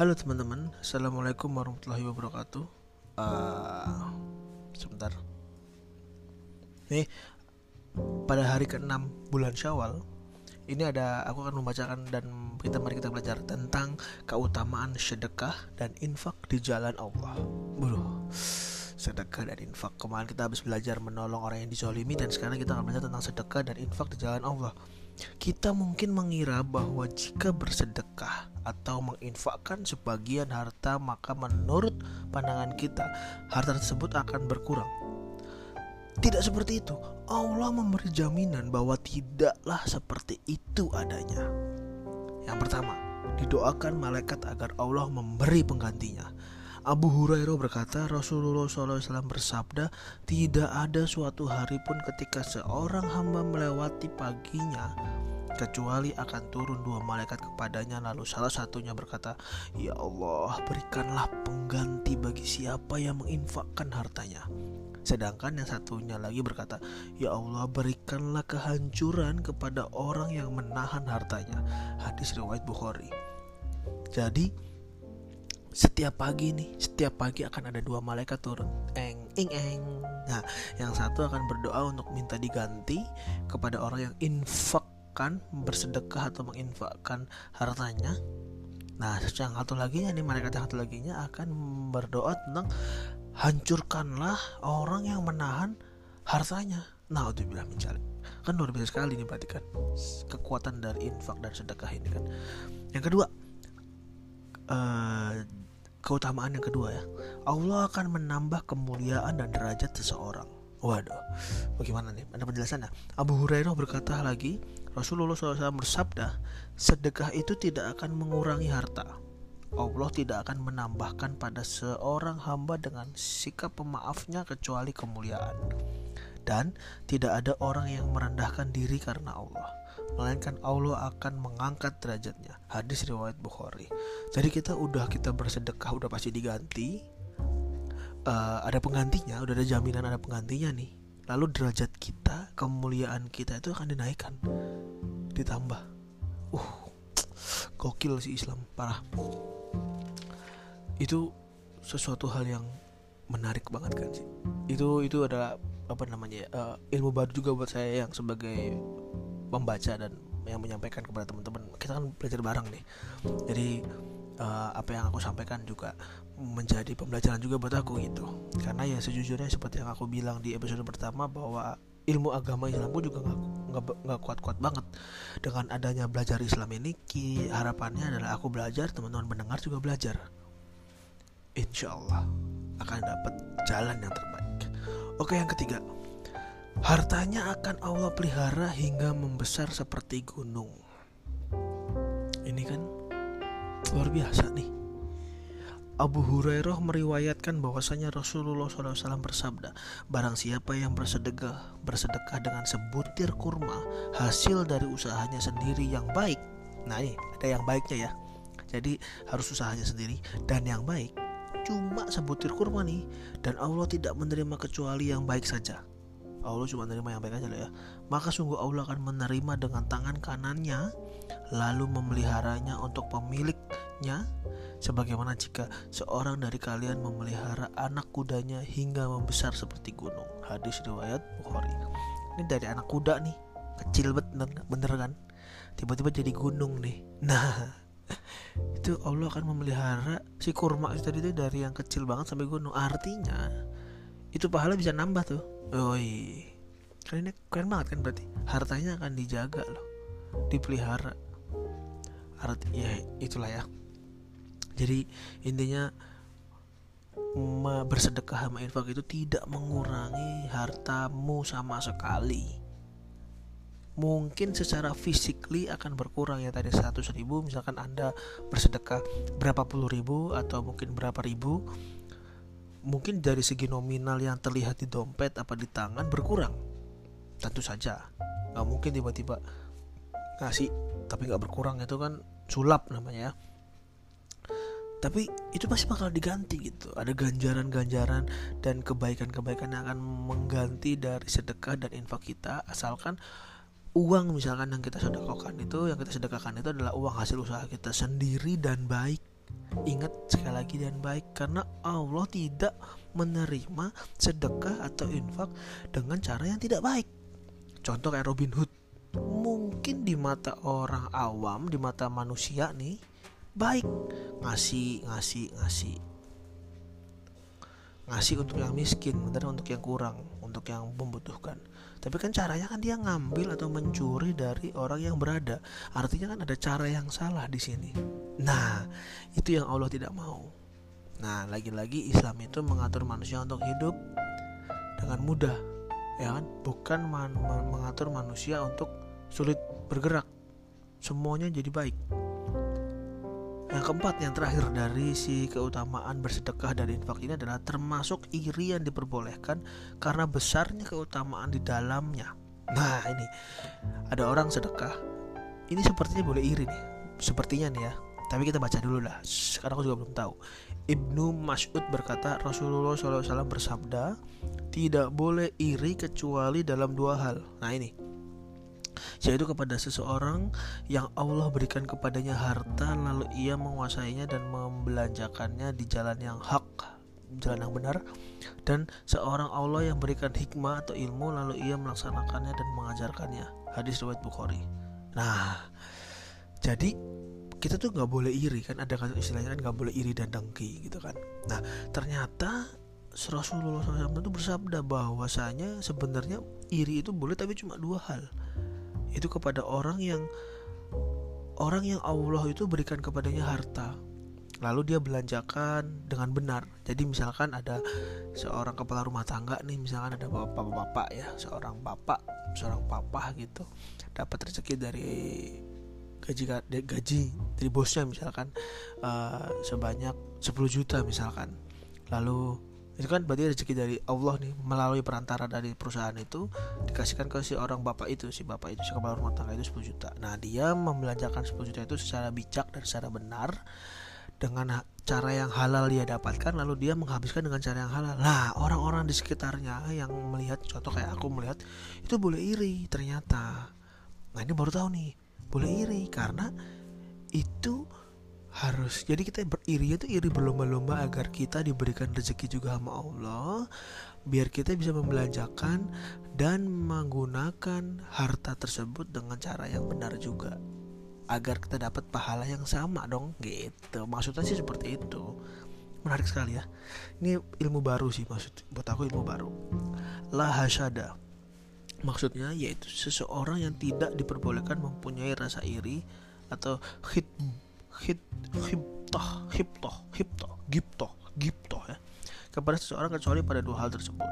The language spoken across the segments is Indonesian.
Halo teman-teman, Assalamualaikum warahmatullahi wabarakatuh. Uh, Sebentar. Nih, pada hari ke-6 bulan syawal Ini ada, aku akan membacakan dan kita mari kita belajar tentang keutamaan sedekah dan infak di jalan Allah. Bro, sedekah dan infak. Kemarin kita habis belajar menolong orang yang dizolimi Dan sekarang kita akan belajar tentang sedekah dan infak di jalan Allah kita mungkin mengira bahwa jika bersedekah atau menginfakkan sebagian harta, maka menurut pandangan kita, harta tersebut akan berkurang. Tidak seperti itu. Allah memberi jaminan bahwa tidaklah seperti itu adanya. Yang pertama, didoakan malaikat agar Allah memberi penggantinya. Abu Hurairah berkata Rasulullah SAW bersabda Tidak ada suatu hari pun ketika seorang hamba melewati paginya Kecuali akan turun dua malaikat kepadanya Lalu salah satunya berkata Ya Allah berikanlah pengganti bagi siapa yang menginfakkan hartanya Sedangkan yang satunya lagi berkata, "Ya Allah, berikanlah kehancuran kepada orang yang menahan hartanya." Hadis riwayat Bukhari. Jadi, setiap pagi nih setiap pagi akan ada dua malaikat turun. Eng ing eng. Nah yang satu akan berdoa untuk minta diganti kepada orang yang infakkan bersedekah atau menginfakkan hartanya. Nah yang satu lagi nih malaikat yang satu lagi akan berdoa tentang hancurkanlah orang yang menahan hartanya. Nah itu bilang mencari. Kan luar biasa sekali nih berarti kan. Kekuatan dari infak dan sedekah ini kan. Yang kedua uh, keutamaan yang kedua ya Allah akan menambah kemuliaan dan derajat seseorang Waduh, bagaimana nih? Ada penjelasannya. Abu Hurairah berkata lagi, Rasulullah SAW bersabda, sedekah itu tidak akan mengurangi harta. Allah tidak akan menambahkan pada seorang hamba dengan sikap pemaafnya kecuali kemuliaan. Dan tidak ada orang yang merendahkan diri karena Allah melainkan Allah akan mengangkat derajatnya. Hadis riwayat Bukhari. Jadi kita udah kita bersedekah udah pasti diganti. Uh, ada penggantinya, udah ada jaminan ada penggantinya nih. Lalu derajat kita, kemuliaan kita itu akan dinaikkan, ditambah. Uh, gokil sih Islam, parah. Itu sesuatu hal yang menarik banget kan sih. Itu itu ada apa namanya uh, ilmu baru juga buat saya yang sebagai membaca dan yang menyampaikan kepada teman-teman. Kita kan belajar bareng nih. Jadi uh, apa yang aku sampaikan juga menjadi pembelajaran juga buat aku gitu. Karena ya sejujurnya seperti yang aku bilang di episode pertama bahwa ilmu agama Islam pun juga nggak kuat-kuat banget. Dengan adanya belajar Islam ini ki harapannya adalah aku belajar teman-teman mendengar juga belajar. Insya Allah akan dapat jalan yang terbaik. Oke yang ketiga Hartanya akan Allah pelihara hingga membesar seperti gunung. Ini kan luar biasa nih. Abu Hurairah meriwayatkan bahwasanya Rasulullah SAW bersabda, Barang siapa yang bersedekah, bersedekah dengan sebutir kurma, hasil dari usahanya sendiri yang baik. Nah ini ada yang baiknya ya. Jadi harus usahanya sendiri dan yang baik cuma sebutir kurma nih dan Allah tidak menerima kecuali yang baik saja. Allah cuma menerima yang baik aja lah ya. Maka sungguh Allah akan menerima dengan tangan kanannya lalu memeliharanya untuk pemiliknya. Sebagaimana jika seorang dari kalian memelihara anak kudanya hingga membesar seperti gunung. Hadis riwayat Bukhari. Ini dari anak kuda nih. Kecil bener, bener kan? Tiba-tiba jadi gunung nih. Nah itu Allah akan memelihara si kurma itu tadi itu dari yang kecil banget sampai gunung. Artinya itu pahala bisa nambah tuh Oi, kalian ini keren banget kan berarti hartanya akan dijaga loh, dipelihara. Arti ya itulah ya. Jadi intinya bersedekah sama infak itu tidak mengurangi hartamu sama sekali. Mungkin secara physically akan berkurang ya tadi 100 ribu misalkan anda bersedekah berapa puluh ribu atau mungkin berapa ribu mungkin dari segi nominal yang terlihat di dompet apa di tangan berkurang. Tentu saja. Nggak mungkin tiba-tiba ngasih tapi nggak berkurang itu kan sulap namanya ya. Tapi itu pasti bakal diganti gitu. Ada ganjaran-ganjaran dan kebaikan-kebaikan yang akan mengganti dari sedekah dan infak kita. Asalkan uang misalkan yang kita sedekahkan itu yang kita sedekahkan itu adalah uang hasil usaha kita sendiri dan baik Ingat sekali lagi dan baik karena Allah tidak menerima sedekah atau infak dengan cara yang tidak baik. Contoh kayak Robin Hood. Mungkin di mata orang awam, di mata manusia nih baik ngasih ngasih ngasih ngasih untuk yang miskin dan untuk yang kurang untuk yang membutuhkan. Tapi kan caranya kan dia ngambil atau mencuri dari orang yang berada. Artinya kan ada cara yang salah di sini. Nah itu yang Allah tidak mau. Nah lagi-lagi Islam itu mengatur manusia untuk hidup dengan mudah ya kan? Bukan man mengatur manusia untuk sulit bergerak. Semuanya jadi baik yang keempat, yang terakhir dari si keutamaan bersedekah dan infak ini adalah termasuk iri yang diperbolehkan karena besarnya keutamaan di dalamnya. Nah ini ada orang sedekah, ini sepertinya boleh iri nih, sepertinya nih ya. Tapi kita baca dulu lah. Sekarang aku juga belum tahu. Ibnu Mas'ud berkata Rasulullah SAW bersabda, tidak boleh iri kecuali dalam dua hal. Nah ini yaitu kepada seseorang yang Allah berikan kepadanya harta lalu ia menguasainya dan membelanjakannya di jalan yang hak jalan yang benar. Dan seorang Allah yang berikan hikmah atau ilmu lalu ia melaksanakannya dan mengajarkannya. Hadis riwayat Bukhari. Nah jadi kita tuh nggak boleh iri kan? Ada kan istilahnya kan nggak boleh iri dan dengki gitu kan? Nah ternyata Rasulullah SAW itu bersabda bahwasanya sebenarnya iri itu boleh tapi cuma dua hal itu kepada orang yang orang yang Allah itu berikan kepadanya harta. Lalu dia belanjakan dengan benar. Jadi misalkan ada seorang kepala rumah tangga nih misalkan ada bapak-bapak ya seorang bapak seorang papa gitu dapat rezeki dari gaji gaji dari bosnya misalkan uh, sebanyak 10 juta misalkan. Lalu itu kan berarti rezeki dari Allah nih melalui perantara dari perusahaan itu dikasihkan ke si orang bapak itu si bapak itu si kepala rumah tangga itu 10 juta. Nah dia membelanjakan 10 juta itu secara bijak dan secara benar dengan cara yang halal dia dapatkan lalu dia menghabiskan dengan cara yang halal. Nah orang-orang di sekitarnya yang melihat contoh kayak aku melihat itu boleh iri ternyata. Nah ini baru tahu nih boleh iri karena itu harus. Jadi kita beriri itu iri berlomba-lomba agar kita diberikan rezeki juga sama Allah biar kita bisa membelanjakan dan menggunakan harta tersebut dengan cara yang benar juga. Agar kita dapat pahala yang sama dong gitu. Maksudnya sih seperti itu. Menarik sekali ya. Ini ilmu baru sih maksud buat aku ilmu baru. La hasada maksudnya yaitu seseorang yang tidak diperbolehkan mempunyai rasa iri atau hit hit hiptoh hiptoh hiptoh giptoh giptoh ya. Kepada seseorang kecuali pada dua hal tersebut.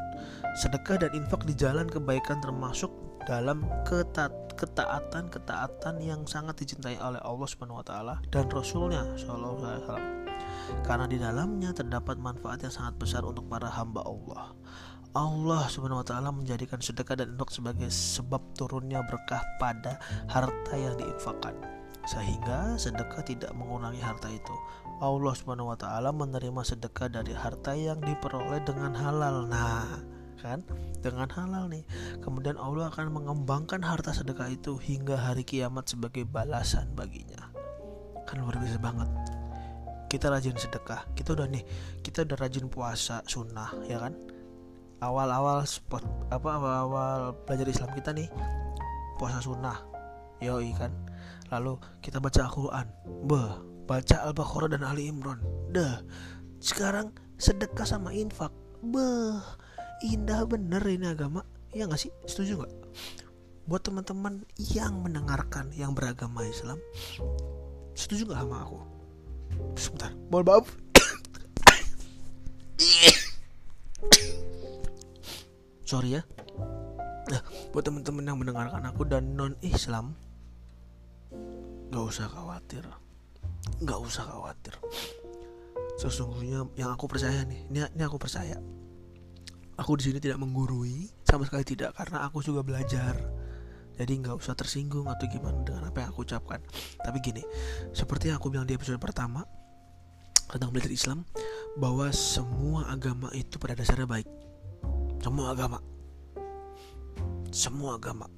Sedekah dan infak di jalan kebaikan termasuk dalam ketat, ketaatan ketaatan yang sangat dicintai oleh Allah Subhanahu Wa Taala dan Rasulnya Shallallahu Alaihi Wasallam. Karena di dalamnya terdapat manfaat yang sangat besar untuk para hamba Allah. Allah Subhanahu wa taala menjadikan sedekah dan infak sebagai sebab turunnya berkah pada harta yang diinfakkan sehingga sedekah tidak mengurangi harta itu. Allah Subhanahu wa taala menerima sedekah dari harta yang diperoleh dengan halal. Nah, kan? Dengan halal nih. Kemudian Allah akan mengembangkan harta sedekah itu hingga hari kiamat sebagai balasan baginya. Kan luar biasa banget. Kita rajin sedekah. Kita udah nih, kita udah rajin puasa sunnah, ya kan? Awal-awal spot apa awal-awal belajar Islam kita nih puasa sunnah. Yoi kan lalu kita baca Al-Quran. Bah baca Al-Baqarah dan Ali Imran. Dah sekarang sedekah sama infak. Bah indah bener ini agama. Ya nggak sih? Setuju nggak? Buat teman-teman yang mendengarkan yang beragama Islam setuju nggak sama aku? Sebentar mohon maaf. Sorry ya. Nah buat teman-teman yang mendengarkan aku dan non Islam Gak usah khawatir. Gak usah khawatir. Sesungguhnya yang aku percaya nih Ini, ini aku percaya. Aku di sini tidak menggurui Sama sekali tidak Karena aku juga belajar. Jadi nggak usah tersinggung atau gimana dengan apa yang aku ucapkan. Tapi gini Seperti yang aku bilang di episode pertama Tentang belajar Islam Bahwa semua agama itu pada dasarnya baik. Semua agama. Semua agama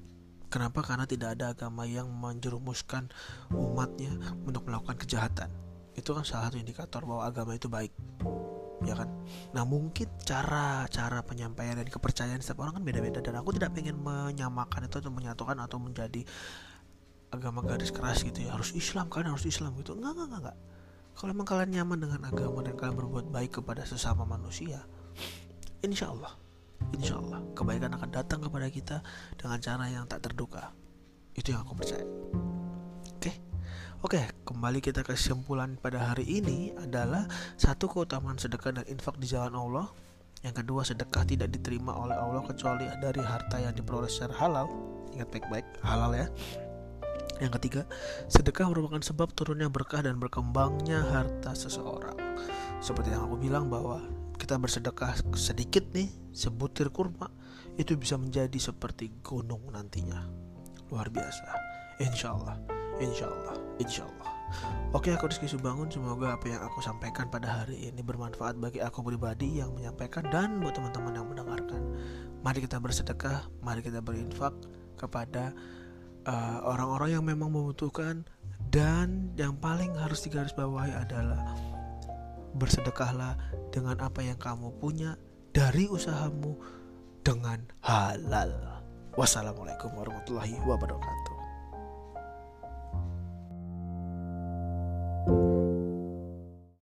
Kenapa? Karena tidak ada agama yang menjerumuskan umatnya untuk melakukan kejahatan. itu kan salah satu indikator bahwa agama itu baik. Ya kan? Nah mungkin cara cara penyampaian dan kepercayaan setiap orang kan beda-beda. Dan aku tidak pengen menyamakan itu atau menyatukan atau menjadi agama garis keras gitu ya. Harus Islam kan? Harus Islam gitu? Enggak enggak enggak, enggak. kalau emang kalian nyaman dengan agama dan kalian berbuat baik kepada sesama manusia insya Allah insya Allah kebaikan akan datang kepada kita dengan cara yang tak terduga itu yang aku percaya Oke, kembali kita ke kesimpulan pada hari ini adalah satu keutamaan sedekah dan infak di jalan Allah. Yang kedua, sedekah tidak diterima oleh Allah kecuali dari harta yang diperoleh secara halal. Ingat baik-baik, halal ya. Yang ketiga, sedekah merupakan sebab turunnya berkah dan berkembangnya harta seseorang. Seperti yang aku bilang bahwa kita bersedekah sedikit nih, sebutir kurma, itu bisa menjadi seperti gunung nantinya. Luar biasa. Insya Allah. Insya Allah, Insya Allah. Oke, aku Rizky Subangun. Semoga apa yang aku sampaikan pada hari ini bermanfaat bagi aku pribadi yang menyampaikan dan buat teman-teman yang mendengarkan. Mari kita bersedekah, mari kita berinfak kepada uh, orang-orang uh, yang memang membutuhkan dan yang paling harus digarisbawahi adalah bersedekahlah dengan apa yang kamu punya dari usahamu dengan halal. Wassalamualaikum warahmatullahi wabarakatuh.